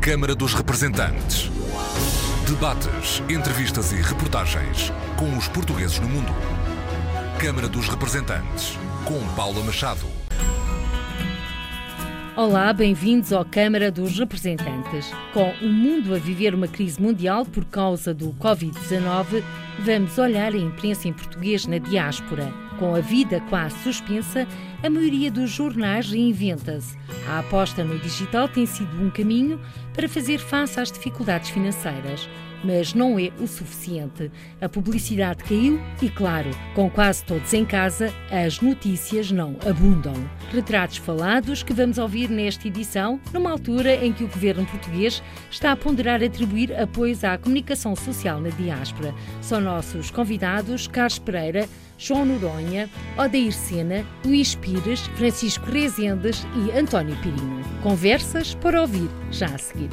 Câmara dos Representantes. Debates, entrevistas e reportagens com os portugueses no mundo. Câmara dos Representantes, com Paula Machado. Olá, bem-vindos à Câmara dos Representantes. Com o mundo a viver uma crise mundial por causa do Covid-19, vamos olhar a imprensa em português na diáspora. Com a vida quase suspensa, a maioria dos jornais reinventa-se. A aposta no digital tem sido um caminho para fazer face às dificuldades financeiras. Mas não é o suficiente. A publicidade caiu e, claro, com quase todos em casa, as notícias não abundam. Retratos falados que vamos ouvir nesta edição, numa altura em que o governo português está a ponderar atribuir apoios à comunicação social na diáspora. São nossos convidados Carlos Pereira, João Noronha, Odair Sena, Luís Pires, Francisco Rezendes e António Pirino. Conversas para ouvir já a seguir.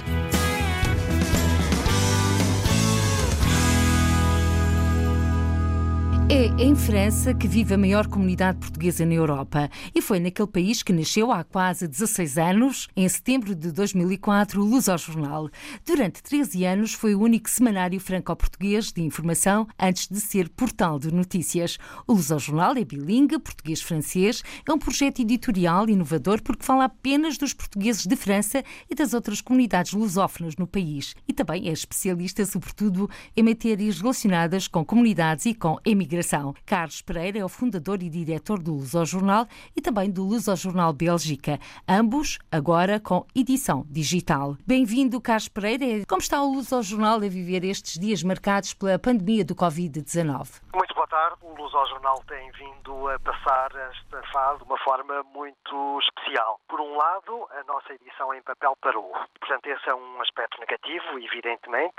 É em França que vive a maior comunidade portuguesa na Europa e foi naquele país que nasceu há quase 16 anos, em setembro de 2004, o Luz ao Jornal. Durante 13 anos foi o único semanário franco-português de informação antes de ser portal de notícias. O Luz ao Jornal é bilingue, português-francês, é um projeto editorial inovador porque fala apenas dos portugueses de França e das outras comunidades lusófonas no país e também é especialista, sobretudo, em matérias relacionadas com comunidades e com emigração Imigração. Carlos Pereira é o fundador e diretor do Luso Jornal e também do Luso Jornal Bélgica, ambos agora com edição digital. Bem-vindo, Carlos Pereira. Como está o Luso Jornal a viver estes dias marcados pela pandemia do Covid-19? Muito boa tarde. O Luso Jornal tem vindo a passar esta fase de uma forma muito especial. Por um lado, a nossa edição em papel parou. Portanto, esse é um aspecto negativo, evidentemente.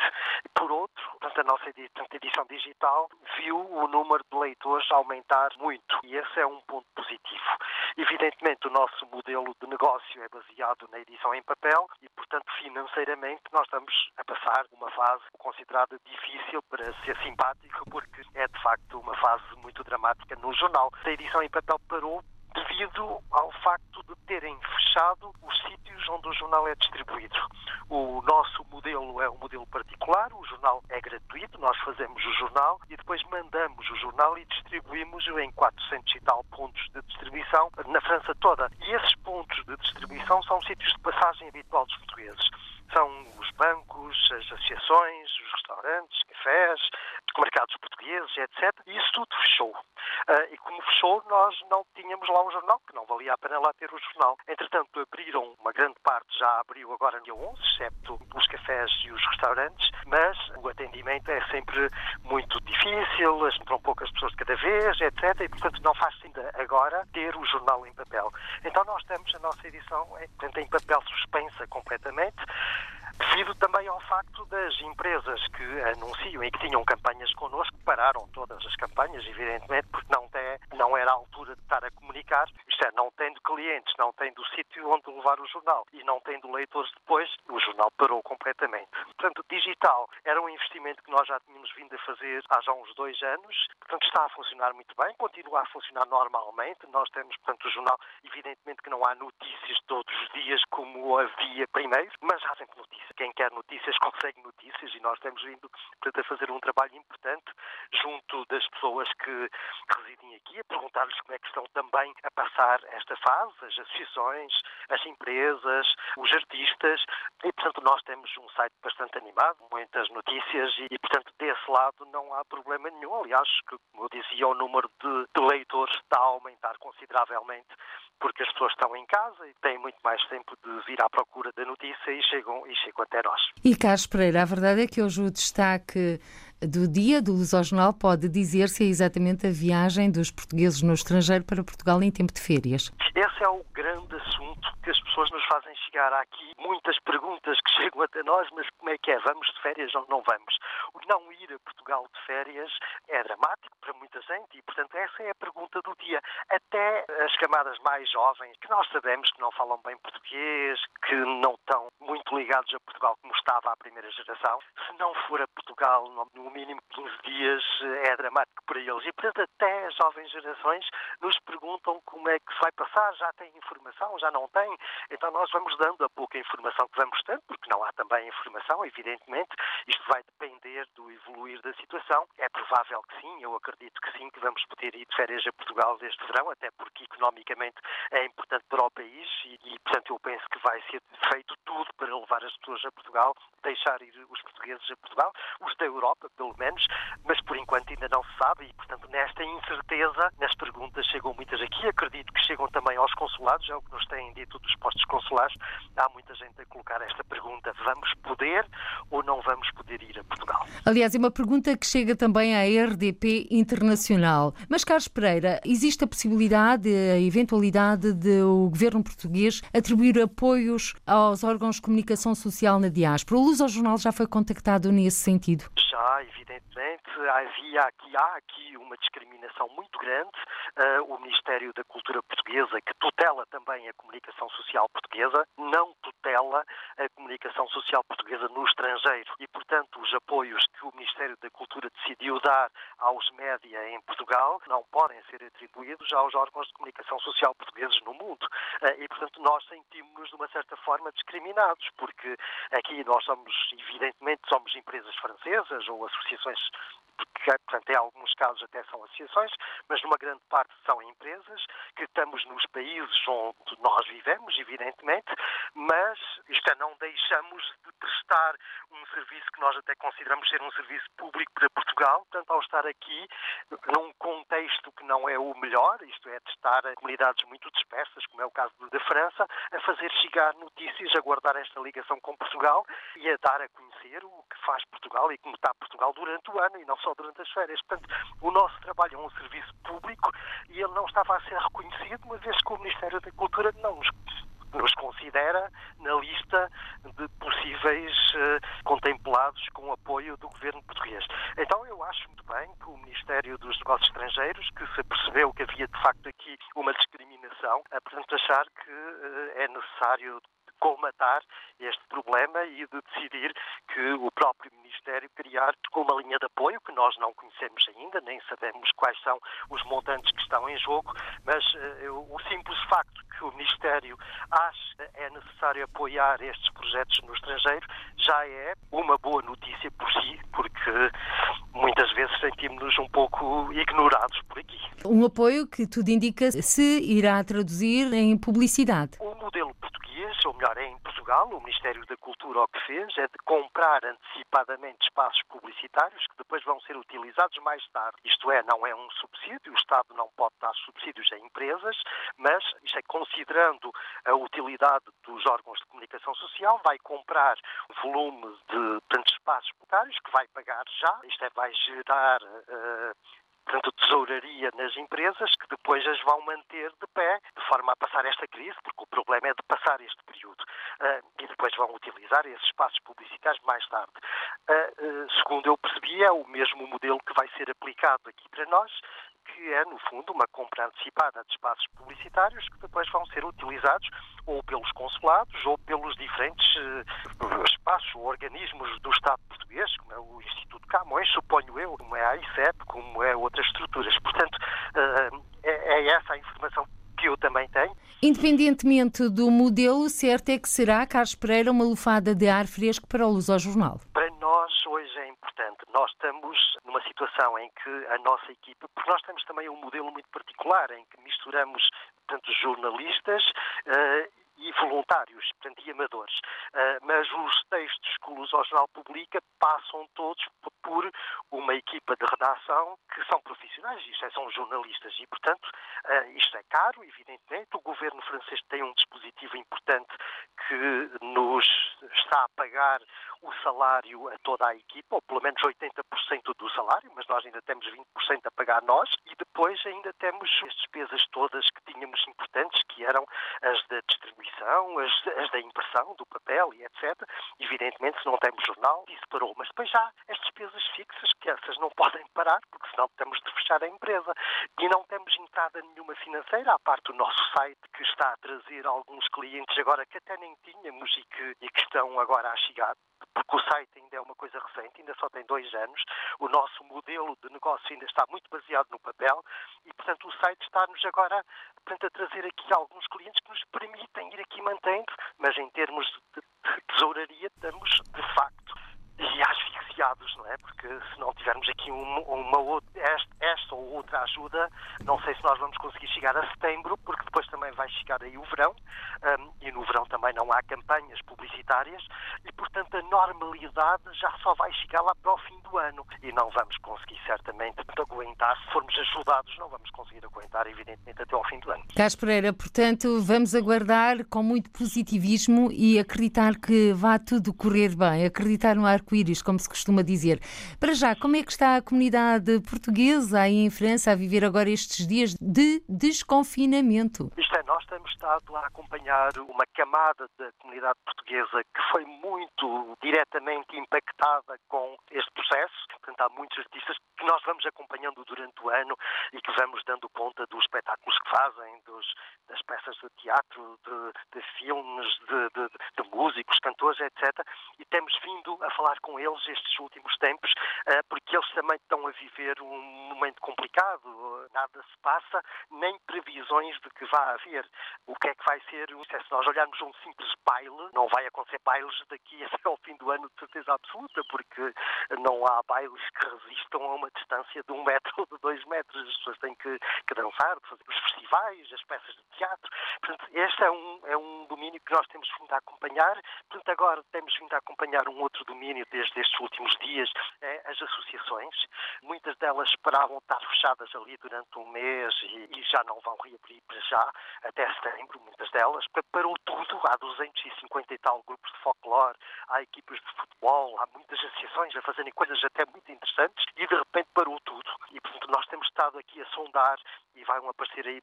Por outro, portanto, a nossa edição digital viu o número número de leitores aumentar muito e esse é um ponto positivo. Evidentemente, o nosso modelo de negócio é baseado na edição em papel e, portanto, financeiramente, nós estamos a passar uma fase considerada difícil para ser simpático, porque é de facto uma fase muito dramática no jornal. A edição em papel parou devido ao facto de terem fechado os sítios onde o jornal é distribuído. O nosso modelo é um modelo particular, o jornal é gratuito, nós fazemos o jornal e depois mandamos o jornal e distribuímos-o em 400 e tal pontos de distribuição na França toda. E esses pontos de distribuição são sítios de passagem habitual dos portugueses. São os bancos, as associações, os restaurantes, cafés, os mercados portugueses, etc. E isso tudo fechou. Uh, e como fechou, nós não tínhamos lá um jornal, que não valia a pena lá ter o jornal. Entretanto, abriram, uma grande parte já abriu agora dia 11, excepto os cafés e os restaurantes, mas o atendimento é sempre muito difícil, entram poucas pessoas de cada vez, etc. E, portanto, não faz ainda agora ter o jornal em papel. Então, nós temos a nossa edição em papel suspensa completamente devido também ao facto das empresas que anunciam e que tinham campanhas connosco pararam todas as campanhas, evidentemente, porque não, tem, não era a altura de estar a comunicar, isto é, não tendo clientes, não tendo sítio onde levar o jornal e não tendo leitores depois, o jornal parou completamente. Portanto, digital era um investimento que nós já tínhamos vindo a fazer há já uns dois anos, portanto está a funcionar muito bem, continua a funcionar normalmente, nós temos, portanto, o jornal, evidentemente que não há notícias todos os dias como havia primeiro, mas há sempre notícias quem quer notícias consegue notícias e nós temos vindo portanto, a fazer um trabalho importante junto das pessoas que residem aqui, a perguntar-lhes como é que estão também a passar esta fase, as associações, as empresas, os artistas e, portanto, nós temos um site bastante animado, muitas notícias e, portanto, desse lado não há problema nenhum. Aliás, como eu dizia, o número de, de leitores está a aumentar consideravelmente porque as pessoas estão em casa e têm muito mais tempo de vir à procura da notícia e chegam, e chegam até nós. E Carlos Pereira, a verdade é que hoje o destaque do dia do Lusojornal pode dizer se é exatamente a viagem dos portugueses no estrangeiro para Portugal em tempo de férias. Esse é o grande assunto que as pessoas nos fazem chegar aqui. Muitas perguntas que chegam até nós, mas como é que é? Vamos de férias ou não vamos? O não ir a Portugal de férias é dramático para muita gente e, portanto, essa é a pergunta do dia. Até as camadas mais jovens, que nós sabemos que não falam bem português, que não estão muito ligados a Portugal como estava a primeira geração, se não for a Portugal, Portugal no mínimo 15 dias é dramático para eles. E, portanto, até as jovens gerações nos perguntam como é que se vai passar, já têm informação, já não têm. Então nós vamos dando a pouca informação que vamos tendo, porque não há também informação, evidentemente. Isto vai depender do evoluir da situação. É provável que sim, eu acredito que sim, que vamos poder ir de férias a Portugal deste verão, até porque economicamente é importante para o país e, e portanto, eu penso que vai ser feito tudo para levar as pessoas a Portugal, deixar ir os portugueses a Portugal, os da Europa, pelo menos, mas por enquanto ainda não se sabe e, portanto, nesta incerteza, nas perguntas chegam muitas aqui, acredito que chegam também aos consulados, é o que nos têm dito dos postos consulares. Há muita gente a colocar esta pergunta: vamos poder ou não vamos poder ir a Portugal? Aliás, é uma pergunta que chega também à RDP Internacional. Mas, Carlos Pereira, existe a possibilidade, a eventualidade de o governo português atribuir apoios aos órgãos de comunicação social na diáspora? O Luz ao Jornal já foi contactado nesse sentido? Já, evidentemente. Havia aqui, há aqui uma discriminação muito grande. Uh, o Ministério da Cultura Portuguesa, que tutela também a comunicação social portuguesa, não tutela a comunicação social portuguesa no estrangeiro. E, portanto, os apoios que o Ministério da Cultura decidiu dar aos média em Portugal não podem ser atribuídos aos órgãos de comunicação social portugueses no mundo. Uh, e, portanto, nós sentimos-nos, de uma certa forma, discriminados, porque aqui nós somos, evidentemente, somos empresas francesas ou associações porque, portanto, em alguns casos até são associações, mas numa grande parte são empresas que estamos nos países onde nós vivemos, evidentemente, mas isto é, não deixamos de prestar um serviço que nós até consideramos ser um serviço público para Portugal, portanto, ao estar aqui num contexto que não é o melhor, isto é, de estar em comunidades muito dispersas, como é o caso da França, a fazer chegar notícias, a guardar esta ligação com Portugal e a dar a conhecer o que faz Portugal e como está Portugal durante o ano e não só durante as férias. Portanto, o nosso trabalho é um serviço público e ele não estava a ser reconhecido, uma vez que o Ministério da Cultura não nos nos considera na lista de possíveis uh, contemplados com apoio do governo português. Então eu acho muito bem que o Ministério dos Negócios Estrangeiros, que se percebeu que havia de facto aqui uma discriminação, a portanto achar que uh, é necessário colmatar este problema e de decidir que o próprio Ministério criar uma linha de apoio que nós não conhecemos ainda, nem sabemos quais são os montantes que estão em jogo, mas uh, o simples facto que o Ministério acha é necessário apoiar estes projetos no estrangeiro já é uma boa notícia por si, porque muitas vezes sentimos-nos um pouco ignorados por aqui. Um apoio que tudo indica se irá traduzir em publicidade. O modelo português, ou melhor, é em Portugal, o Ministério da Cultura o que fez é de comprar antecipadamente espaços publicitários que depois vão ser utilizados mais tarde. Isto é, não é um subsídio, o Estado não pode dar subsídios a empresas, mas isto é considerando a utilidade dos órgãos de comunicação social, vai comprar um volume de tantos espaços publicitários que vai pagar já, isto é, vai gerar uh, portanto, tesouraria nas empresas que depois as vão manter de pé, de forma a passar esta crise, porque o problema é de passar este período. Uh, e depois vão utilizar esses espaços publicitários mais tarde. Uh, uh, segundo eu percebi, é o mesmo modelo que vai ser aplicado aqui para nós, que é, no fundo, uma compra antecipada de espaços publicitários que depois vão ser utilizados ou pelos consulados ou pelos diferentes uh, espaços ou organismos do Estado português, como é o Instituto Camões, suponho eu, como é a ICEP, como é outras estruturas. Portanto, uh, é, é essa a informação que eu também tenho. Independentemente do modelo, certo é que será, Carlos Pereira, uma lufada de ar fresco para o Luz ao Jornal. Para importante. Nós estamos numa situação em que a nossa equipa, porque nós temos também um modelo muito particular, em que misturamos tanto jornalistas uh, e voluntários, portanto, e amadores. Uh, mas os textos que o Jornal publica passam todos por uma equipa de redação que são profissionais, isto é, são jornalistas e, portanto, uh, isto é caro, evidentemente. O governo francês tem um dispositivo importante que nos está a pagar o salário a toda a equipa, ou pelo menos 80% do salário, mas nós ainda temos 20% a pagar nós, e depois ainda temos as despesas todas que tínhamos importantes, que eram as da distribuição, as, as da impressão do papel e etc. Evidentemente, se não temos jornal, isso parou. Mas depois já as despesas fixas, que essas não podem parar, porque senão temos de fechar a empresa. E não temos entrada nenhuma financeira, à parte do nosso site, que está a trazer alguns clientes agora que até nem tínhamos e que, e que estão agora a chegar porque o site ainda é uma coisa recente, ainda só tem dois anos, o nosso modelo de negócio ainda está muito baseado no papel e, portanto, o site está-nos agora portanto, a trazer aqui alguns clientes que nos permitem ir aqui mantendo, mas em termos de tesouraria estamos, de facto, e asfixiados, não é? Porque se não tivermos aqui uma, outra, esta, esta, ou outra ajuda, não sei se nós vamos conseguir chegar a setembro, porque depois também vai chegar aí o verão, um, e no verão também não há campanhas publicitárias, e portanto a normalidade já só vai chegar lá para o fim do ano, e não vamos conseguir certamente aguentar, se formos ajudados, não vamos conseguir aguentar, evidentemente, até ao fim do ano. Carlos Pereira, portanto, vamos aguardar com muito positivismo e acreditar que vá tudo correr bem, acreditar no arco arco-íris, como se costuma dizer. Para já, como é que está a comunidade portuguesa aí em França a viver agora estes dias de desconfinamento? Isto é, nós temos estado a acompanhar uma camada da comunidade portuguesa que foi muito diretamente impactada com este processo. Portanto, há muitos artistas que nós vamos acompanhando durante o ano e que vamos dando conta dos espetáculos que fazem, dos, das peças de teatro, de, de filmes, de, de, de músicos, cantores, etc. E temos vindo a falar com eles estes últimos tempos, eh, porque eles também estão a viver um momento complicado, nada se passa, nem previsões de que vá haver. O que é que vai ser, se nós olharmos um simples baile, não vai acontecer bailes daqui até ao fim do ano de certeza absoluta, porque não há bailes que resistam a uma distância de um metro ou de dois metros. As pessoas têm que, que dançar, fazer os festivais, as peças de teatro. Portanto, este é um, é um domínio que nós temos vindo a acompanhar. Portanto, agora temos vindo a acompanhar um outro domínio desde estes últimos dias, é as associações. Muitas delas esperavam estar fechadas ali durante um mês e, e já não vão reabrir para já, até setembro, muitas delas. Parou tudo, há 250 e tal grupos de folclore, há equipas de futebol, há muitas associações a fazerem coisas até muito interessantes e de repente parou tudo. E portanto nós temos estado aqui a sondar e vão aparecer aí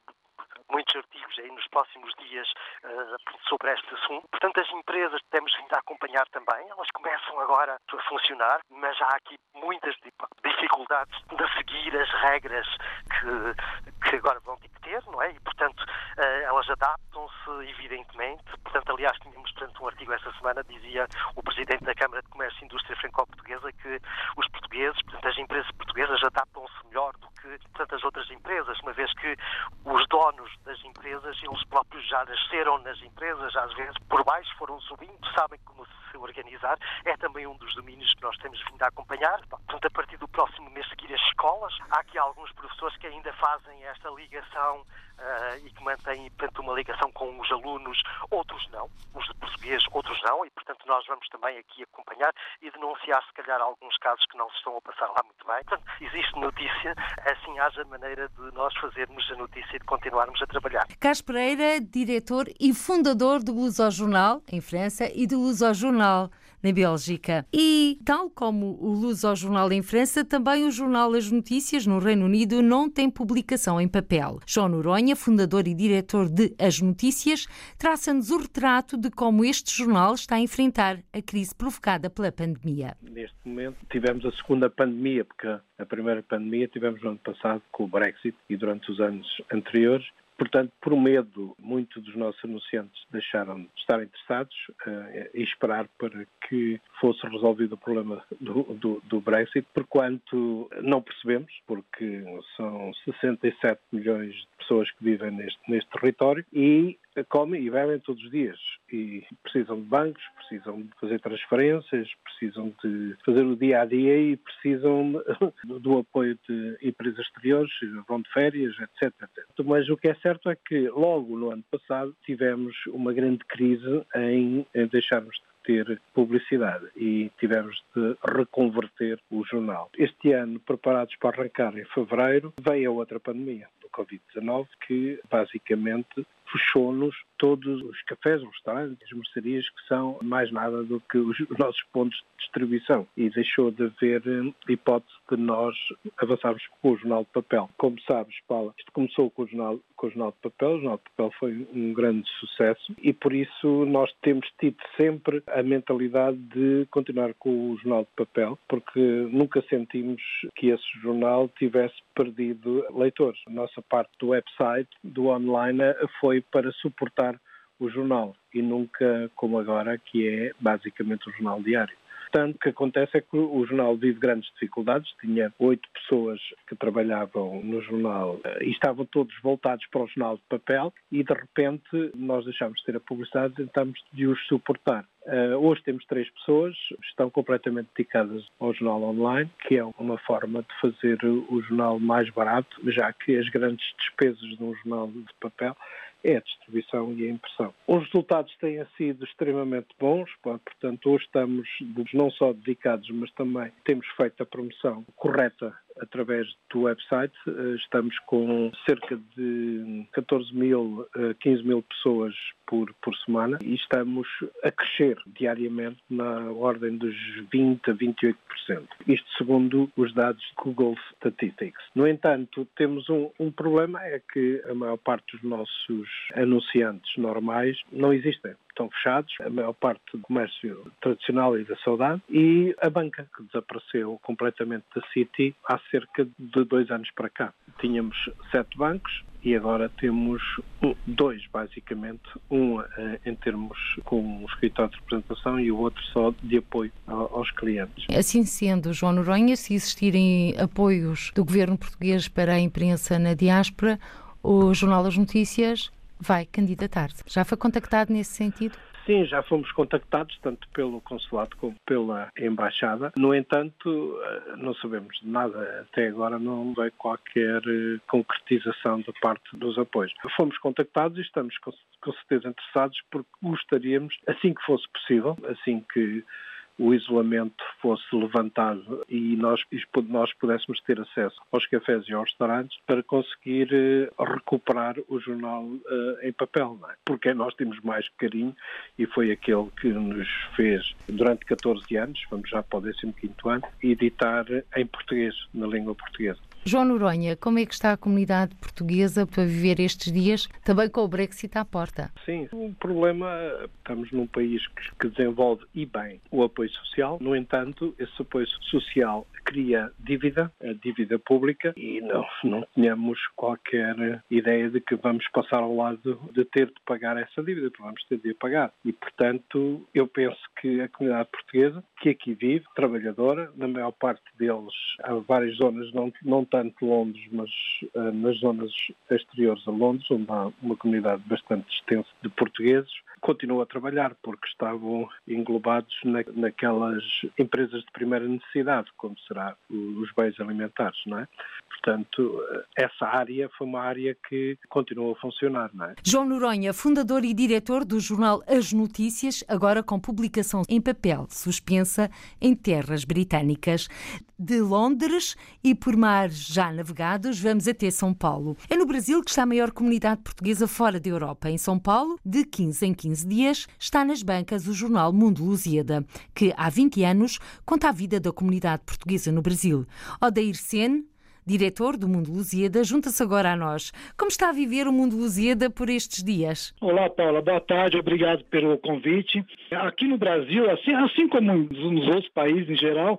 muitos artigos aí nos próximos dias uh, sobre este assunto. Portanto, as empresas temos vindo a acompanhar também, elas começam agora a funcionar, mas há aqui muitas dificuldades de seguir as regras que, que agora vão ter que ter, não é? E, portanto, uh, elas adaptam-se, evidentemente. Portanto, aliás, tínhamos portanto, um artigo essa semana, dizia o Presidente da Câmara de Comércio e Indústria Franco-Portuguesa, que os portugueses, portanto, as empresas portuguesas adaptam-se melhor do que portanto, as outras empresas, uma vez que os donos das empresas, eles próprios já nasceram nas empresas, às vezes por baixo foram subindo, sabem como se organizar. É também um dos domínios que nós temos vindo a acompanhar. Portanto, a partir do próximo mês seguir as escolas, há aqui alguns professores que ainda fazem esta ligação uh, e que mantêm, portanto, uma ligação com os alunos, outros não, os de português, outros não, e, portanto, nós vamos também aqui acompanhar e denunciar, se calhar, alguns casos que não se estão a passar lá muito bem. Portanto, existe notícia, assim haja maneira de nós fazermos a notícia e de continuarmos a trabalhar. Carlos Pereira, diretor e fundador do Luso Jornal, em França, e do Luso Jornal na Bélgica. E, tal como o Luz ao Jornal em França, também o Jornal As Notícias no Reino Unido não tem publicação em papel. João Noronha, fundador e diretor de As Notícias, traça-nos o retrato de como este jornal está a enfrentar a crise provocada pela pandemia. Neste momento tivemos a segunda pandemia, porque a primeira pandemia tivemos no ano passado com o Brexit e durante os anos anteriores. Portanto, por medo, muitos dos nossos anunciantes deixaram de estar interessados uh, e esperar para que fosse resolvido o problema do, do, do, Brexit, porquanto não percebemos, porque são 67 milhões de pessoas que vivem neste, neste território e comem e bebem todos os dias e precisam de bancos, precisam de fazer transferências, precisam de fazer o dia a dia e precisam do apoio de empresas exteriores, vão de férias, etc, etc. Mas o que é certo é que logo no ano passado tivemos uma grande crise em deixarmos de ter publicidade e tivemos de reconverter o jornal. Este ano, preparados para arrancar em fevereiro, veio a outra pandemia, do Covid-19, que basicamente fechou-nos todos os cafés, restaurantes, as mercearias, que são mais nada do que os nossos pontos de distribuição. E deixou de haver hum, hipótese de nós avançarmos com o jornal de papel. Como sabes, Paula, isto começou com o jornal, com o jornal de papel, o jornal de papel foi um grande sucesso e por isso nós temos tido sempre a mentalidade de continuar com o jornal de papel, porque nunca sentimos que esse jornal tivesse perdido leitores. A nossa parte do website, do online, foi para suportar o jornal e nunca como agora, que é basicamente o jornal diário. Tanto que acontece é que o jornal vive grandes dificuldades. Tinha oito pessoas que trabalhavam no jornal eh, e estavam todos voltados para o jornal de papel e de repente nós deixámos de ter a publicidade e tentamos de os suportar. Uh, hoje temos três pessoas, estão completamente dedicadas ao jornal online, que é uma forma de fazer o jornal mais barato, já que as grandes despesas de um jornal de papel é a distribuição e a impressão. Os resultados têm sido extremamente bons, portanto, hoje estamos não só dedicados, mas também temos feito a promoção correta através do website. Eh, estamos com cerca de 14 mil, 15 eh, mil pessoas por, por semana e estamos a crescer diariamente na ordem dos 20 a 28%. Isto segundo os dados de Google Statistics. No entanto, temos um, um problema, é que a maior parte dos nossos anunciantes normais não existem estão fechados, a maior parte do comércio tradicional e da saudade, e a banca, que desapareceu completamente da City há cerca de dois anos para cá. Tínhamos sete bancos, e agora temos dois, basicamente, um eh, em termos com um escritório de representação e o outro só de apoio aos clientes. Assim sendo, João Noronha, se existirem apoios do governo português para a imprensa na diáspora, o Jornal das Notícias vai candidatar-se. Já foi contactado nesse sentido? Sim, já fomos contactados tanto pelo consulado como pela embaixada. No entanto, eh, não sabemos de nada. Até agora não veio qualquer eh, concretização da parte dos apoios. Fomos contactados e estamos com certeza interessados porque gostaríamos, assim que fosse possível, assim que o isolamento fosse levantado e nós, nós pudéssemos ter acesso aos cafés e aos restaurantes para conseguir eh, recuperar o jornal uh, em papel, é? porque nós temos mais carinho e foi aquele que nos fez, durante 14 anos, vamos já para o 15 ano, editar em português, na língua portuguesa. João Noronha, como é que está a comunidade portuguesa para viver estes dias, também com o Brexit à porta? Sim, o problema, estamos num país que desenvolve e bem o apoio social, no entanto, esse apoio social cria dívida, a dívida pública, e não, não tínhamos qualquer ideia de que vamos passar ao lado de ter de pagar essa dívida, porque vamos ter de pagar. E, portanto, eu penso que a comunidade portuguesa, que aqui vive, trabalhadora, na maior parte deles, há várias zonas, não, não tanto Londres, mas uh, nas zonas exteriores a Londres, onde há uma comunidade bastante extensa de portugueses, continuam a trabalhar porque estavam englobados na, naquelas empresas de primeira necessidade, como será os bens alimentares, não é? Portanto, essa área foi uma área que continuou a funcionar, é? João Noronha, fundador e diretor do jornal As Notícias, agora com publicação em papel, suspensa em terras britânicas de Londres e por mar já navegados, vamos até São Paulo. É no Brasil que está a maior comunidade portuguesa fora da Europa. Em São Paulo, de 15 em 15 dias, está nas bancas o jornal Mundo Lusíada, que há 20 anos conta a vida da comunidade portuguesa no Brasil. Odair Sen, diretor do Mundo Lusíada, junta-se agora a nós. Como está a viver o Mundo Lusíada por estes dias? Olá, Paula. Boa tarde. Obrigado pelo convite. Aqui no Brasil, assim, assim como nos outros países em geral,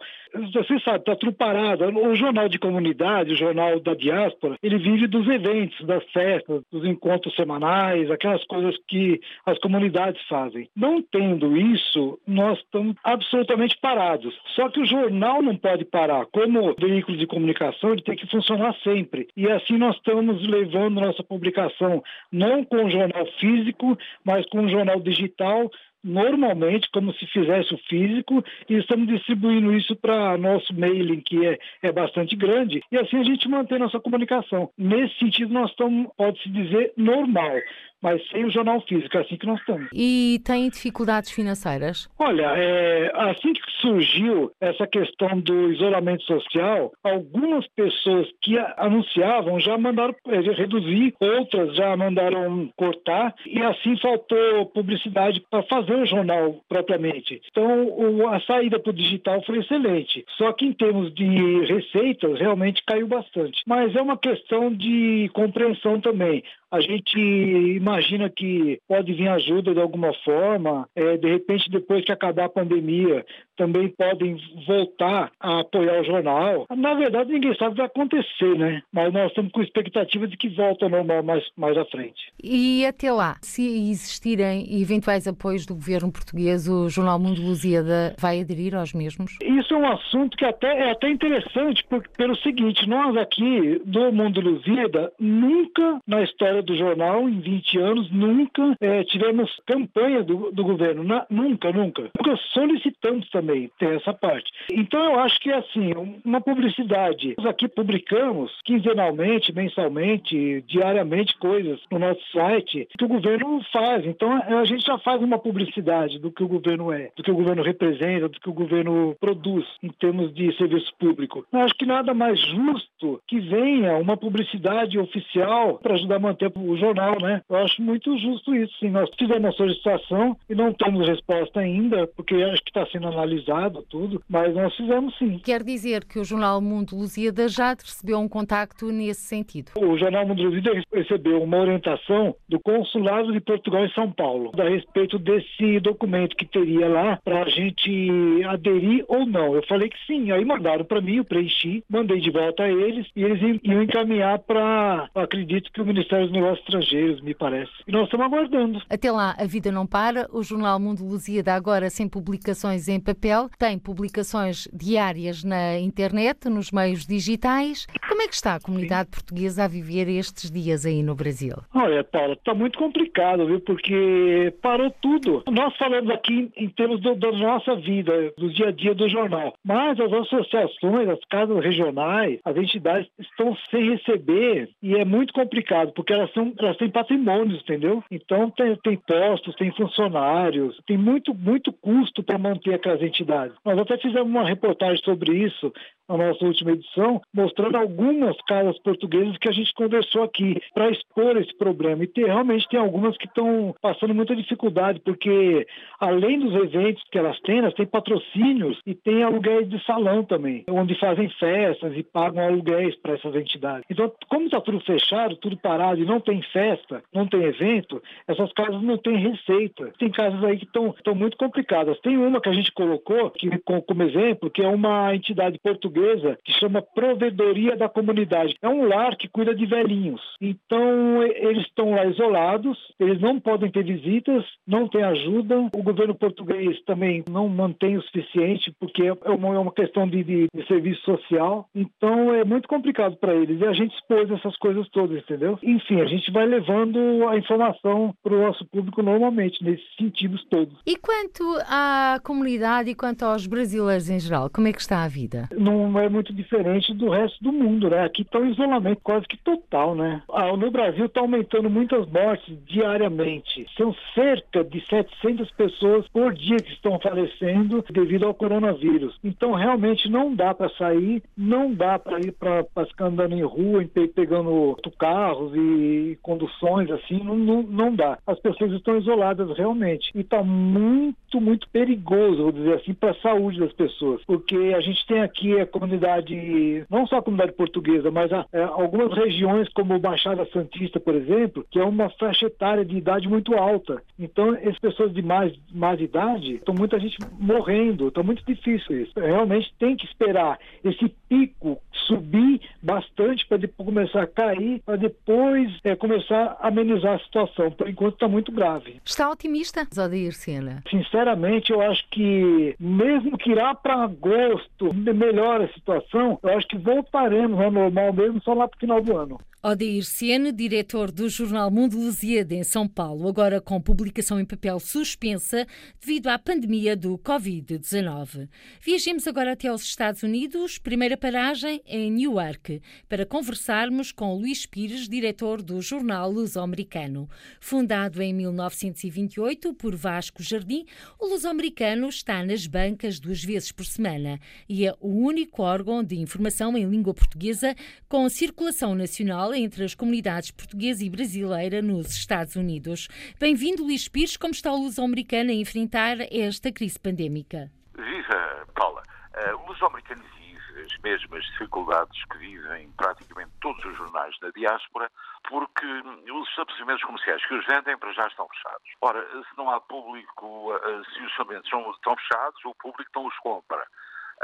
você sabe, está tudo parado. O jornal de comunidade, o jornal da diáspora, ele vive dos eventos, das festas, dos encontros semanais, aquelas coisas que as comunidades fazem. Não tendo isso, nós estamos absolutamente parados. Só que o jornal não pode parar. Como veículo de comunicação, ele tem que funcionar sempre. E assim nós estamos levando nossa publicação não com o jornal físico, mas com o jornal digital, normalmente como se fizesse o físico e estamos distribuindo isso para nosso mailing que é, é bastante grande e assim a gente mantém nossa comunicação. Nesse sentido nós estamos, pode-se dizer, normal mas sem o jornal físico, é assim que nós estamos. E tem dificuldades financeiras? Olha, é, assim que surgiu essa questão do isolamento social, algumas pessoas que anunciavam já mandaram é, reduzir, outras já mandaram cortar, e assim faltou publicidade para fazer o jornal propriamente. Então, a saída para o digital foi excelente. Só que em termos de receitas, realmente caiu bastante. Mas é uma questão de compreensão também. A gente imagina que pode vir ajuda de alguma forma, é, de repente, depois que acabar a pandemia, também podem voltar a apoiar o jornal. Na verdade, ninguém sabe o que vai acontecer, né? Mas nós estamos com expectativa de que volte ao normal mais, mais à frente. E até lá, se existirem eventuais apoios do governo português, o Jornal Mundo Lusíada vai aderir aos mesmos? Isso é um assunto que até, é até interessante, porque, pelo seguinte, nós aqui do Mundo Lusíada, nunca na história do jornal, em 20 anos, nunca é, tivemos campanha do, do governo. Na, nunca, nunca. Nunca solicitamos também também tem essa parte. Então eu acho que é assim, uma publicidade. Nós aqui publicamos quinzenalmente, mensalmente, diariamente coisas no nosso site que o governo faz. Então a gente já faz uma publicidade do que o governo é, do que o governo representa, do que o governo produz em termos de serviço público. Eu acho que nada mais justo que venha uma publicidade oficial para ajudar a manter o jornal, né? Eu acho muito justo isso. Sim, nós fizemos a solicitação e não temos resposta ainda, porque acho que está sendo analisado analisado tudo, mas nós fizemos sim. Quer dizer que o Jornal Mundo Lusíada já recebeu um contacto nesse sentido? O Jornal Mundo Lusíada recebeu uma orientação do Consulado de Portugal em São Paulo a respeito desse documento que teria lá para a gente aderir ou não. Eu falei que sim, aí mandaram para mim, eu preenchi, mandei de volta a eles e eles iam encaminhar para, acredito que o Ministério dos Negócios Estrangeiros, me parece. E nós estamos aguardando. Até lá, a vida não para. O Jornal Mundo Lusíada agora sem publicações em papel papel, tem publicações diárias na internet, nos meios digitais. Como é que está a comunidade portuguesa a viver estes dias aí no Brasil? Olha, Paula, está muito complicado, viu? Porque parou tudo. Nós falamos aqui em termos do, da nossa vida, do dia a dia do jornal, mas as associações, as casas regionais, as entidades estão sem receber e é muito complicado, porque elas, são, elas têm patrimônios, entendeu? Então tem, tem postos, tem funcionários, tem muito, muito custo para manter aquelas entidades Nós até fizemos uma reportagem sobre isso na nossa última edição, mostrando algumas casas portuguesas que a gente conversou aqui para expor esse problema. E tem, realmente tem algumas que estão passando muita dificuldade, porque além dos eventos que elas têm, elas têm patrocínios e tem aluguéis de salão também, onde fazem festas e pagam aluguéis para essas entidades. Então, como está tudo fechado, tudo parado e não tem festa, não tem evento, essas casas não têm receita. Tem casas aí que estão muito complicadas. Tem uma que a gente colocou que, como exemplo, que é uma entidade portuguesa portuguesa que chama Provedoria da Comunidade. É um lar que cuida de velhinhos. Então, eles estão lá isolados, eles não podem ter visitas, não tem ajuda. O governo português também não mantém o suficiente, porque é uma, é questão de, de, de serviço social. Então, é muito complicado para eles. E a gente expôs essas coisas todas, entendeu? Enfim, a gente vai levando a informação para o nosso público normalmente, nesses sentidos todos. E quanto à comunidade e quanto aos brasileiros em geral, como é que está a vida? Não não é muito diferente do resto do mundo, né? Aqui está um isolamento quase que total, né? Ah, no Brasil está aumentando muitas mortes diariamente. São cerca de 700 pessoas por dia que estão falecendo devido ao coronavírus. Então, realmente não dá para sair, não dá para ir para ficar andando em rua, pegando carros e conduções, assim, não, não, não dá. As pessoas estão isoladas realmente. E está muito, muito perigoso, vou dizer assim, para a saúde das pessoas. Porque a gente tem aqui comunidade, não só a comunidade portuguesa, mas a, é, algumas regiões como Baixada Santista, por exemplo, que é uma faixa etária de idade muito alta. Então, essas pessoas de mais, mais idade, estão muita gente morrendo, está muito difícil isso. Realmente tem que esperar esse pico subir bastante para depois começar a cair, para depois é, começar a amenizar a situação. Por enquanto está muito grave. Está otimista, Zodir Sena? Sinceramente, eu acho que mesmo que irá para agosto melhora a situação, eu acho que voltaremos ao normal mesmo só lá para o final do ano. Odeir Siene, diretor do jornal Mundo Lusíada em São Paulo, agora com publicação em papel suspensa devido à pandemia do Covid-19. Viajemos agora até aos Estados Unidos, primeira paragem em Newark, para conversarmos com Luís Pires, diretor do jornal Luso-Americano. Fundado em 1928 por Vasco Jardim, o Luso-Americano está nas bancas duas vezes por semana e é o único órgão de informação em língua portuguesa com circulação nacional entre as comunidades portuguesa e brasileira nos Estados Unidos. Bem-vindo, Luís Pires. Como está a luso-americana a enfrentar esta crise pandémica? Viva, Paula. Uh, o luso-americano vive as mesmas dificuldades que vivem praticamente todos os jornais na diáspora, porque os estabelecimentos comerciais que os vendem para já estão fechados. Ora, se não há público, eh, se os estabelecimentos estão fechados, o público não os compra.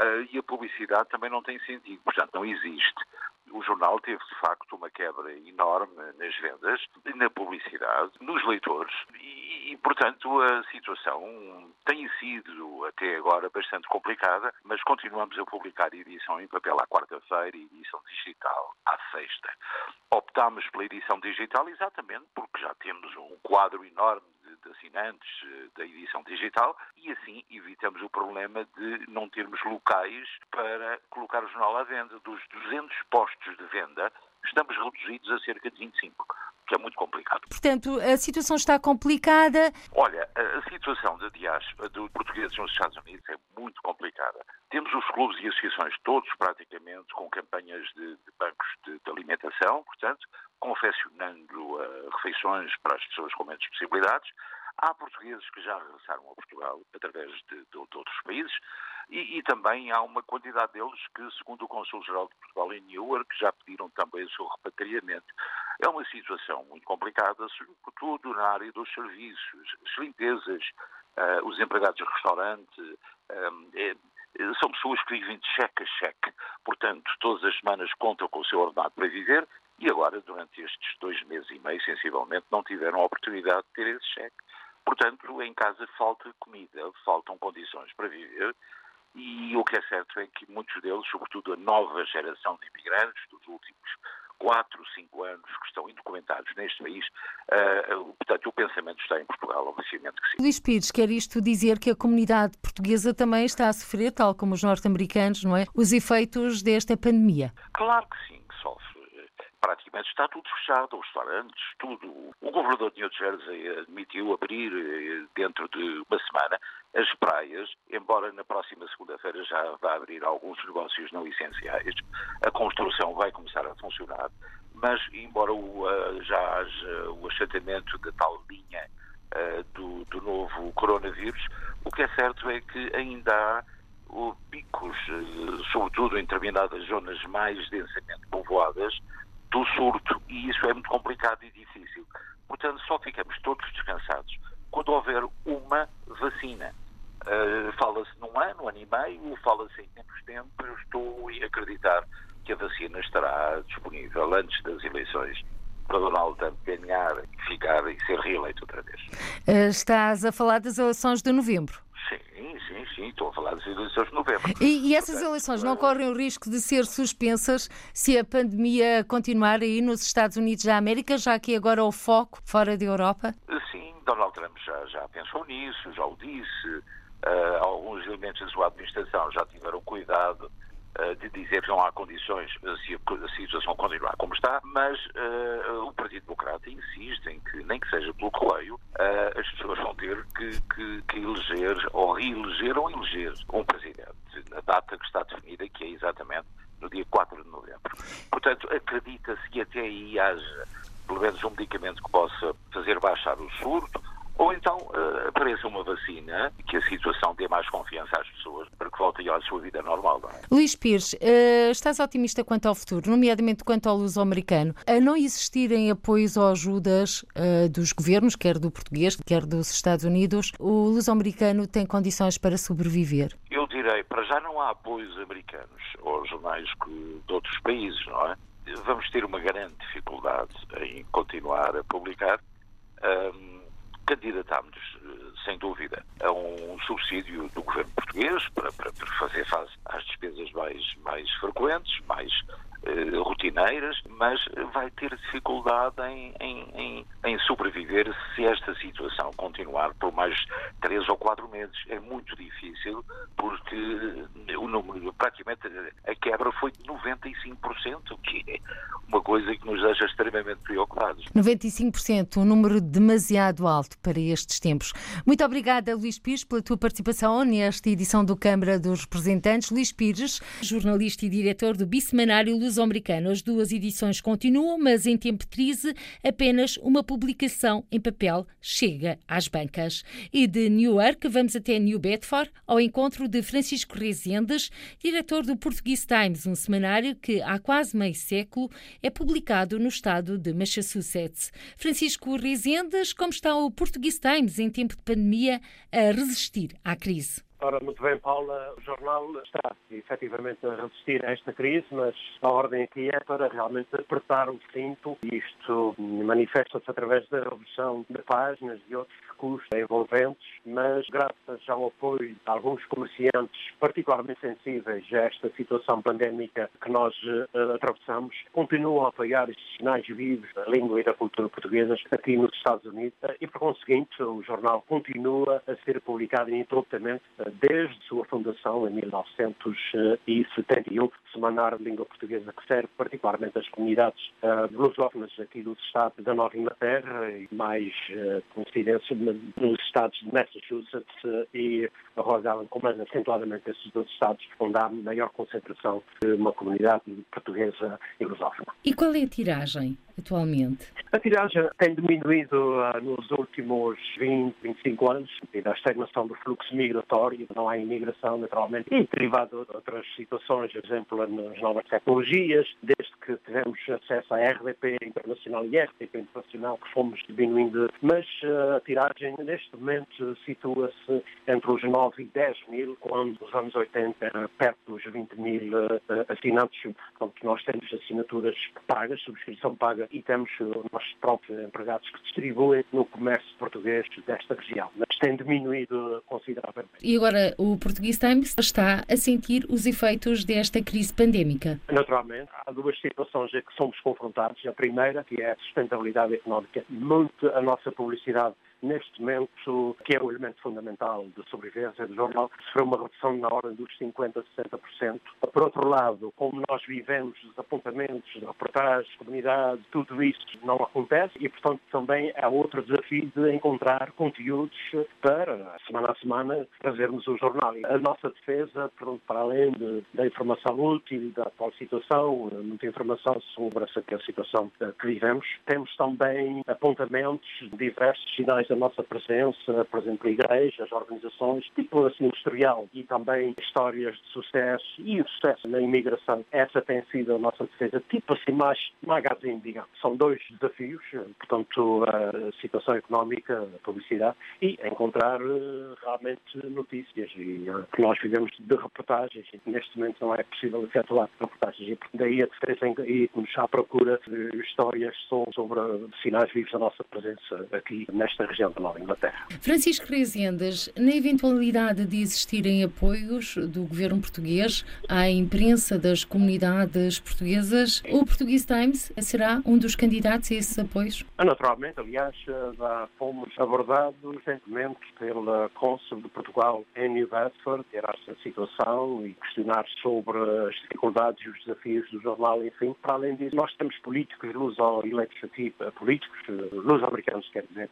Uh, e a publicidade também não tem sentido, portanto não existe. O jornal teve, de facto, uma quebra enorme nas vendas, na publicidade, nos leitores e, e, portanto, a situação tem sido até agora bastante complicada, mas continuamos a publicar edição em papel à quarta-feira e edição digital à sexta. Optámos pela edição digital exatamente porque já temos um quadro enorme assinantes eh, da edição digital e assim evitamos o problema de não termos locais para colocar o jornal à venda. Dos 200 postos de venda, estamos reduzidos a cerca de 25 que é muito complicado. Portanto, a situação está complicada. Olha, a situação de diáspora de portugueses nos Estados Unidos é muito complicada. Temos os clubes e associações todos praticamente com campanhas de, de bancos de, de, alimentação, portanto, confeccionando uh, refeições para as pessoas com menos possibilidades. Há portugueses que já regressaram a Portugal através de, de, de outros países e, e, também há uma quantidade deles que, segundo o Consul-Geral de Portugal em Newark, já pediram também o seu repatriamento. É uma situação muito complicada, sobretudo na área dos serviços, as limpezas, uh, os empregados de restaurante, um, é, são pessoas que vivem de cheque a cheque, portanto, todas as semanas contam com o seu ordenado para viver e agora, durante estes dois meses e meio, sensivelmente, não tiveram a oportunidade de ter esse cheque. Portanto, em casa falta comida, faltam condições para viver e o que é certo é que muitos deles, sobretudo a nova geração de imigrantes dos últimos quatro, cinco anos que estão indocumentados neste país, uh, portanto, o pensamento está em Portugal, obviamente que sim. Luís Pires, quer isto dizer que a comunidade portuguesa também está a sofrer, tal como os norte-americanos, não é? Os efeitos desta pandemia? Claro que sim, que sofre praticamente está tudo fechado, os restaurantes, tudo. O governador de New Jersey admitiu abrir eh, dentro de uma semana as praias, embora na próxima segunda-feira já vá abrir alguns negócios não essenciais. A construção vai começar a funcionar, mas embora o, uh, já haja o achatamento da tal linha do, do novo coronavírus, o que é certo é que ainda há picos, sobretudo em determinadas zonas mais densamente povoadas, do surto e isso é muito complicado e difícil. Portanto, só ficamos todos descansados quando houver uma vacina. Uh, fala-se num ano, ano e meio, fala-se em tempos tempos. Eu estou a acreditar que a vacina estará disponível antes das eleições para Donald Trump ganhar, ficar e ser reeleito outra vez. Uh, estás a falar das eleições de novembro? Sim, sim, sim, estou a falar das eleições de novembro. E, e essas eleições não correm o risco de ser suspensas se a pandemia continuar aí nos Estados Unidos da América, já que agora o foco fora da Europa? Sim, Donald Trump já, já pensou nisso, já o disse. Uh, alguns elementos da sua administração já tiveram cuidado de dizer que não há condições se a, situação continuar como está, mas uh, o Partido Democrata insiste em que, nem que seja pelo correio, as pessoas vão ter que, que, que eleger ou reeleger ou eleger um presidente na data que está definida, que é exatamente no dia 4 de novembro. Portanto, acredita-se que até aí haja pelo menos um medicamento que possa fazer baixar o surto, ou então uh, apareça uma vacina que a situação dê mais confiança às pessoas para que voltem à sua vida normal. Não é? Luís Pires, uh, estás otimista quanto ao futuro, nomeadamente quanto ao luso-americano? A não existirem apoios ou ajudas uh, dos governos, quer do português, quer dos Estados Unidos, o luso-americano tem condições para sobreviver? Eu direi, para já não há apoios americanos ou jornais de outros países, não é? Vamos ter uma grande dificuldade em continuar a publicar. Um, candidatámos, eh, sem dúvida, a um subsídio do governo português para, para, para fazer face às despesas mais, mais frequentes, mais eh, rotineiras, mas vai ter dificuldade em, em, em, em, sobreviver se esta situação continuar por mais três ou quatro meses. É muito difícil porque o número, praticamente a quebra foi de 95%, que é uma coisa que nos deixa extremamente preocupados. 95%, um número demasiado alto para estes tempos. Muito obrigada, Luís Pires, pela tua participação nesta edição do Câmara dos Representantes. Luís Pires, jornalista e diretor do Bissemanário Luz americano As duas edições continuam, mas em tempo de crise, apenas uma publicação em papel chega às bancas. E de Newark, vamos até New Bedford, ao encontro de Francisco Rezende, Rezendes, diretor do Portuguese Times, um semanário que há quase meio século é publicado no estado de Massachusetts. Francisco Rezendes, como está o Portuguese Times em tempo de pandemia a resistir à crise? Ora, muito bem, Paula, o jornal está efetivamente a resistir a esta crise, mas a ordem aqui é para realmente apertar o cinto. Isto manifesta-se através da redução de páginas e outros custos envolventes, mas graças ao apoio de alguns comerciantes particularmente sensíveis a esta situação pandémica que nós uh, atravessamos, continuam a apoiar estes sinais vivos da língua e da cultura portuguesas aqui nos Estados Unidos e, por conseguinte, o jornal continua a ser publicado ininterruptamente uh, desde sua fundação em 1971, semanário de língua portuguesa que serve particularmente as comunidades uh, lusófonas aqui dos estados da Nova Inglaterra e mais uh, coincidência nos estados de Massachusetts uh, e Rhode Island, como acentuadamente esses dois estados onde há maior concentração de uma comunidade portuguesa e lusófona. E qual é a tiragem atualmente? A tiragem tem diminuído uh, nos últimos 20, 25 anos devido à estagnação do fluxo migratório, não há imigração naturalmente e derivado de outras situações, por exemplo, nas novas tecnologias, desde que tivemos acesso à RDP internacional e RTP internacional, que fomos diminuindo, mas uh, a tiragem neste momento situa-se entre os 9 e 10 mil, quando nos anos 80 era perto dos 20 mil uh, assinantes. Portanto, nós temos assinaturas pagas, subscrição paga e temos os nossos próprios empregados que distribuem no comércio português desta região, mas tem diminuído consideravelmente. Agora o Portuguese Times está a sentir os efeitos desta crise pandémica? Naturalmente, há duas situações em que somos confrontados. A primeira, que é a sustentabilidade económica. Muito a nossa publicidade neste momento, que é o elemento fundamental de sobrevivência do jornal, sofreu uma redução na ordem dos 50% a 60%. Por outro lado, como nós vivemos os apontamentos, reportagens, comunidade, tudo isso não acontece e, portanto, também há outro desafio de encontrar conteúdos para, semana a semana, trazermos o jornal. A nossa defesa, para além de, da informação útil, da atual situação, muita informação sobre essa situação que vivemos, temos também apontamentos, diversos sinais da nossa presença, por exemplo, igrejas, organizações, tipo assim industrial e também histórias de sucesso e o sucesso na imigração. Essa tem sido a nossa defesa, tipo assim mais magazine, digamos. São dois desafios, portanto, a situação económica, a publicidade e encontrar eh, realmente notícias e eh, que nós vivemos de reportagens e neste momento não é possível efetuar reportagens e daí a defesa e nos à procura de histórias sobre sinais vivos da nossa presença aqui nesta região Nova Inglaterra. Francisco Rezendas, na eventualidade de existirem apoios do governo português à imprensa das comunidades portuguesas, o Portuguese Times será um dos candidatos a esses apoios? Naturalmente, aliás, já fomos abordados recentemente pela Cônsul de Portugal em New Bedford, ter esta situação e questionar sobre as dificuldades e os desafios do jornal, enfim. Para além disso, nós temos políticos aqui, políticos luso-americanos, quer dizer,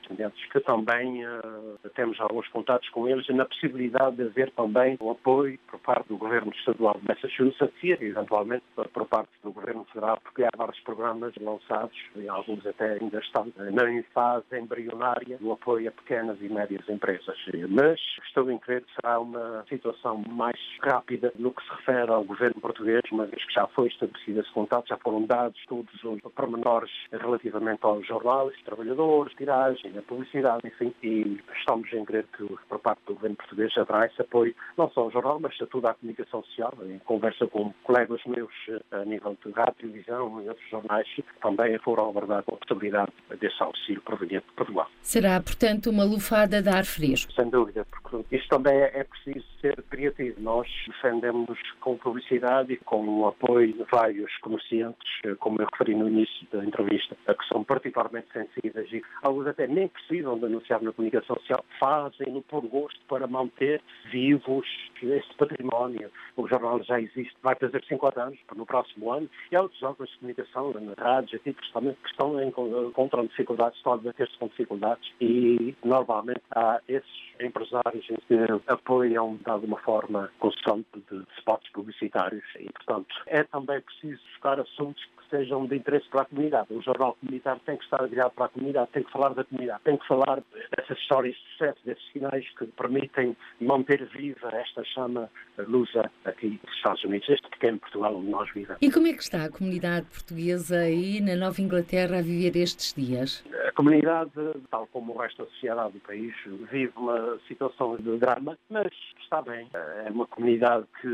descendentes, que também uh, temos alguns contatos com eles na possibilidade de haver também o apoio por parte do governo estadual de Massachusetts e eventualmente por parte do governo federal, porque há vários programas lançados, e alguns até ainda estão na fase embrionária do apoio a pequenas e médias empresas. Mas estou em crer que será uma situação mais rápida no que se refere ao governo português, uma vez que já foi estabelecido esse contato, já foram dados todos os pormenores relativamente aos jornais, trabalhadores, tiragem, a publicidade, e estamos em crer que por parte do governo português haverá esse apoio, não só ao jornal, mas a toda a comunicação social, em conversa com colegas meus a nível de rádio, televisão e outros jornais, também foram abordar a possibilidade desse auxílio proveniente de Portugal. Será, portanto, uma lufada de ar fresco? Sem dúvida, porque isto também é, é preciso ser criativo. Nós defendemos com publicidade e com o apoio de vários comerciantes, como eu referi no início da entrevista, que são particularmente sensíveis e alguns até nem precisam de anunciar na comunicação social, fazem-no por gosto para manter vivos este património. O jornal já existe, vai fazer 50 anos no próximo ano, e há outros órgãos de comunicação, na rádio, aqui, também, que estão encontram dificuldades, estão a debater-se com dificuldades, e normalmente há esses empresários que apoiam de alguma forma constante de spots publicitários. E, portanto, é também preciso buscar assuntos que sejam de interesse para a comunidade. O jornal comunitário tem que estar virado para a comunidade, tem que falar da comunidade Tenho que falar dessas histórias de sucesso, desses sinais que permitem manter viva esta chama lusa aqui nos Estados Unidos, este pequeno Portugal onde nós vivemos. E como é que está a comunidade portuguesa aí na Nova Inglaterra a viver estes dias? A comunidade, tal como o resto da sociedade do país, vive uma situação de drama, mas está bem. É uma comunidade que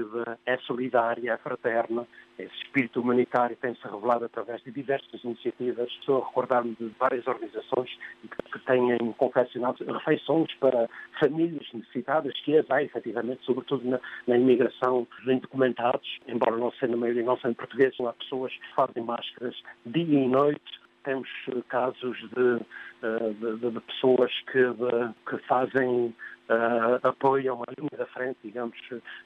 é solidária, é fraterna, esse espírito humanitário tem-se revelado através de diversas iniciativas. Estou a recordar-me de várias organizações que têm confeccionado refeições para famílias necessitadas, que as há efetivamente, sobretudo na, na imigração dos indocumentados, embora não sendo a maioria não sendo portugueses, há pessoas que fazem máscaras dia e noite temos casos de, eh, de, de pessoas que, de, que fazem uh, apoiam a linha da frente, digamos,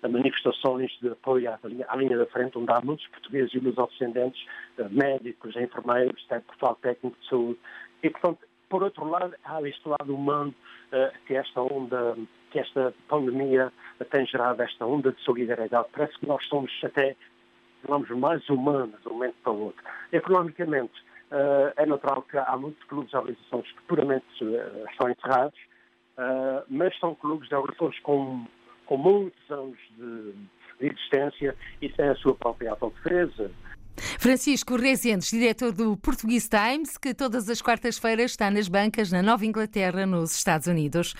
a manifestações de apoio à linha, à linha da frente, onde há muitos portugueses e muitos descendentes, uh, médicos, enfermeiros, pessoal técnico de saúde. E, portanto, por outro lado, há este lado humano uh, que esta onda, que esta pandemia tem gerado, esta onda de solidariedade. Parece que nós somos até, digamos, mais humanos de um momento para o outro. Economicamente, é natural que há muitos clubes e organizações que puramente uh, estão encerrados, uh, mas são clubes de organizações com, com muitos anos de, de existência e têm a sua própria autodefesa, Francisco Rezendes, diretor do Portuguese Times, que todas as quartas-feiras está nas bancas na Nova Inglaterra, nos Estados Unidos.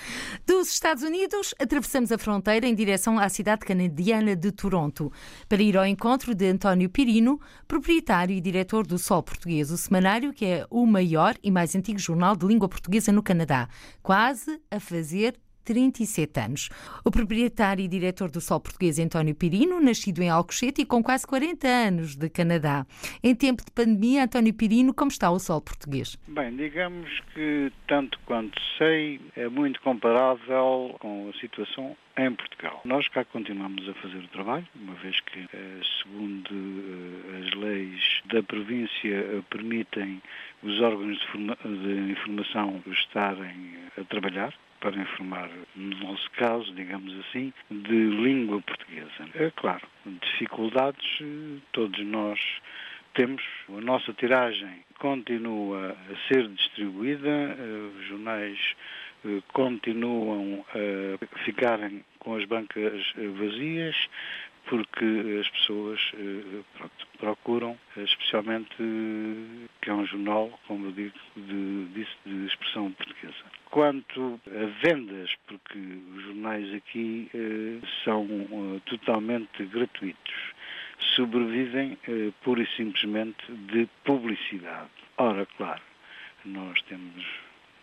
Dos Estados Unidos, atravessamos a fronteira em direção à cidade canadiana de Toronto, para ir ao encontro de António Pirino, proprietário e diretor do Sol Português, o semanário que é o maior e mais antigo jornal de língua portuguesa no Canadá, quase a fazer 37 anos. O proprietário e diretor do Sol Português, António Pirino, nascido em Alcochete e com quase 40 anos de Canadá. Em tempo de pandemia, António Pirino, como está o Sol Português? Bem, digamos que, tanto quanto sei, é muito comparável com a situação em Portugal. Nós cá continuamos a fazer o trabalho, uma vez que, eh, segundo eh, as leis da província, eh, permitem os órgãos de informação estarem a trabalhar para informar, no nosso caso, digamos assim, de língua portuguesa. É claro, dificuldades todos nós temos. A nossa tiragem continua a ser distribuída, os jornais eh, continuam a ficarem com as bancas vazias, porque as pessoas eh, pronto, procuram, especialmente que é um jornal, como eu digo, de, de, de expressão portuguesa. Quanto a vendas, porque os jornais aqui eh, são eh, totalmente gratuitos, sobrevivem eh, pura e simplesmente de publicidade. Ora, claro, nós temos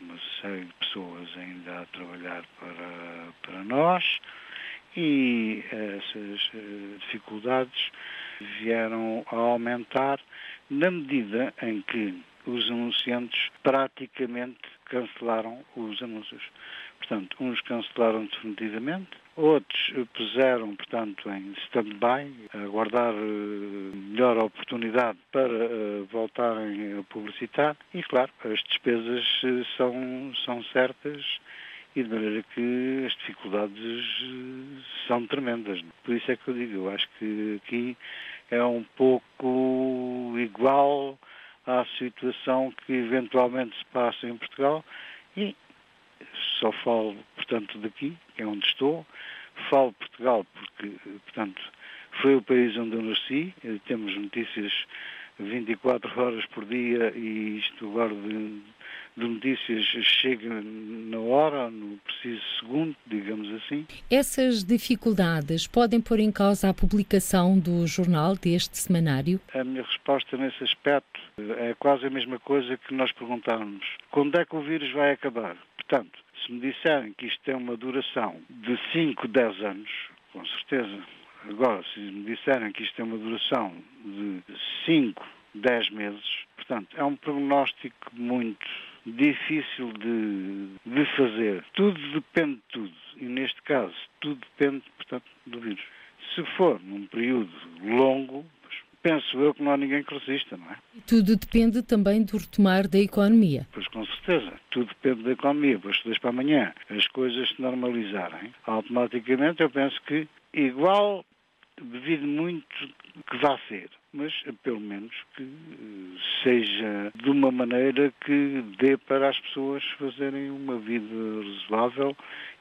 uma série de pessoas ainda a trabalhar para, para nós, e essas eh, dificuldades vieram a aumentar na medida em que os anunciantes praticamente cancelaram os anúncios. Portanto, uns cancelaram definitivamente, outros puseram, portanto, em stand-by, a aguardar eh, melhor oportunidade para eh, voltarem a publicitar e, claro, as despesas são, são certas e de maneira que as dificuldades eh, são tremendas. Por isso é que eu digo, eu acho que aqui é um pouco igual à situação que eventualmente se passa em Portugal e só falo, portanto, daqui, que é onde estou, falo Portugal porque, portanto, foi o país onde eu nasci, temos notícias 24 horas por dia e isto agora de de notícias chega na hora, no preciso segundo, digamos assim. Essas dificuldades podem pôr em causa a publicação do jornal, deste semanário? A minha resposta nesse aspecto é quase a mesma coisa que nós perguntarmos quando é que o vírus vai acabar. Portanto, se me disserem que isto tem uma duração de 5, 10 anos, com certeza. Agora, se me disserem que isto tem uma duração de 5, 10 meses, portanto, é um prognóstico muito difícil de, de fazer. Tudo depende de tudo. E neste caso, tudo depende, portanto, do vírus. Se for num período longo, penso eu que não há ninguém que resista, não é? Tudo depende também do retomar da economia. Pois com certeza, tudo depende da economia, pois se para amanhã as coisas se normalizarem, automaticamente eu penso que igual devido muito que vá ser. mas pelo menos que seja de uma maneira que dê para as pessoas fazerem uma vida razoável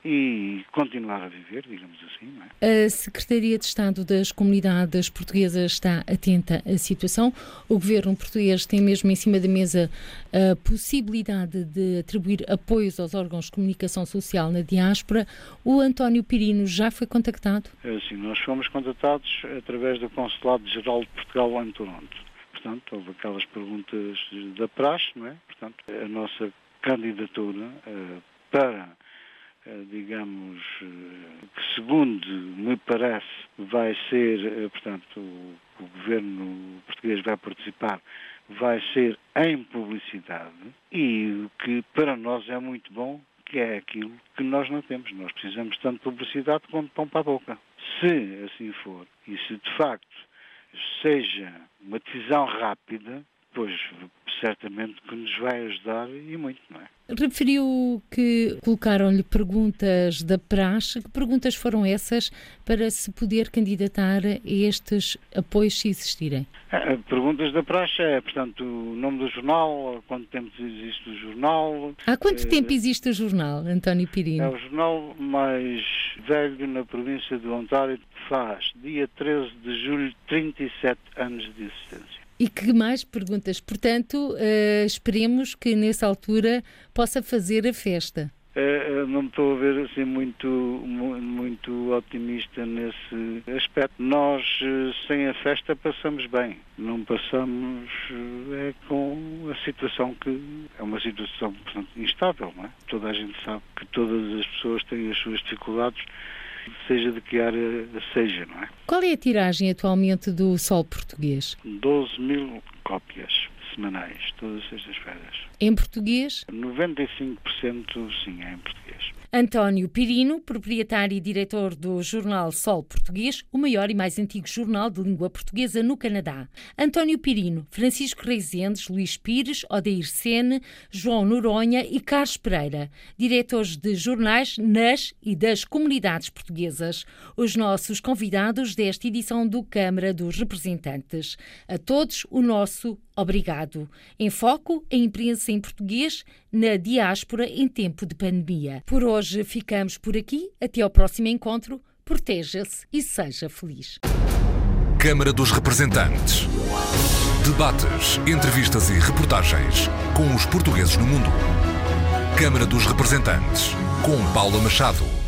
e continuar a viver, digamos assim. É? A Secretaria de Estado das Comunidades Portuguesas está atenta à situação. O governo português tem mesmo em cima da mesa a possibilidade de atribuir apoios aos órgãos de comunicação social na diáspora. O António Pirino já foi contactado? É, sim, nós fomos contactados através do Consulado-Geral de Portugal em Toronto. Portanto, houve aquelas perguntas da praxe, não é? Portanto, a nossa candidatura uh, para digamos, eh, que segundo me parece vai ser, eh, portanto, o, o governo português vai participar, vai ser em publicidade e o que para nós é muito bom, que é aquilo que nós não temos. Nós precisamos tanto de publicidade como de pão para a boca. Se assim for, e se de facto seja uma decisão rápida, pois certamente que nos vai ajudar e muito, não é? Referiu que colocaram-lhe perguntas da praxe. Que perguntas foram essas para se poder candidatar a estes apoios se existirem? É, perguntas da praxe é, portanto, o nome do jornal, há quanto tempo existe o jornal. Há quanto é, tempo existe o jornal, António Pirino? É o jornal mais velho na província de Ontário, faz dia 13 de julho 37 anos de existência. E que mais perguntas? Portanto, uh, esperemos que nessa altura possa fazer a festa. Uh, não me estou a ver assim muito, muito otimista nesse aspecto. Nós, sem a festa, passamos bem. Não passamos é com a situação que é uma situação portanto, instável, não é? Toda a gente sabe que todas as pessoas têm as suas dificuldades seja de que área seja, não é? Qual é a tiragem atualmente do Sol Português? 12 mil cópias semanais, todas as sextas-feiras. Em português? 95% sim, é em português. António Pirino, proprietário e diretor do jornal Sol Português, o maior e mais antigo jornal de língua portuguesa no Canadá. António Pirino, Francisco Reizendes, Luís Pires, Odeir Sene, João Noronha e Carlos Pereira, diretores de jornais nas e das comunidades portuguesas, os nossos convidados desta edição do Câmara dos Representantes. A todos o nosso Obrigado. Em foco, a imprensa em português na diáspora em tempo de pandemia. Por hoje ficamos por aqui. Até ao próximo encontro. Proteja-se e seja feliz. Câmara dos Representantes. Debates, entrevistas e reportagens com os portugueses no mundo. Câmara dos Representantes, com Paula Machado.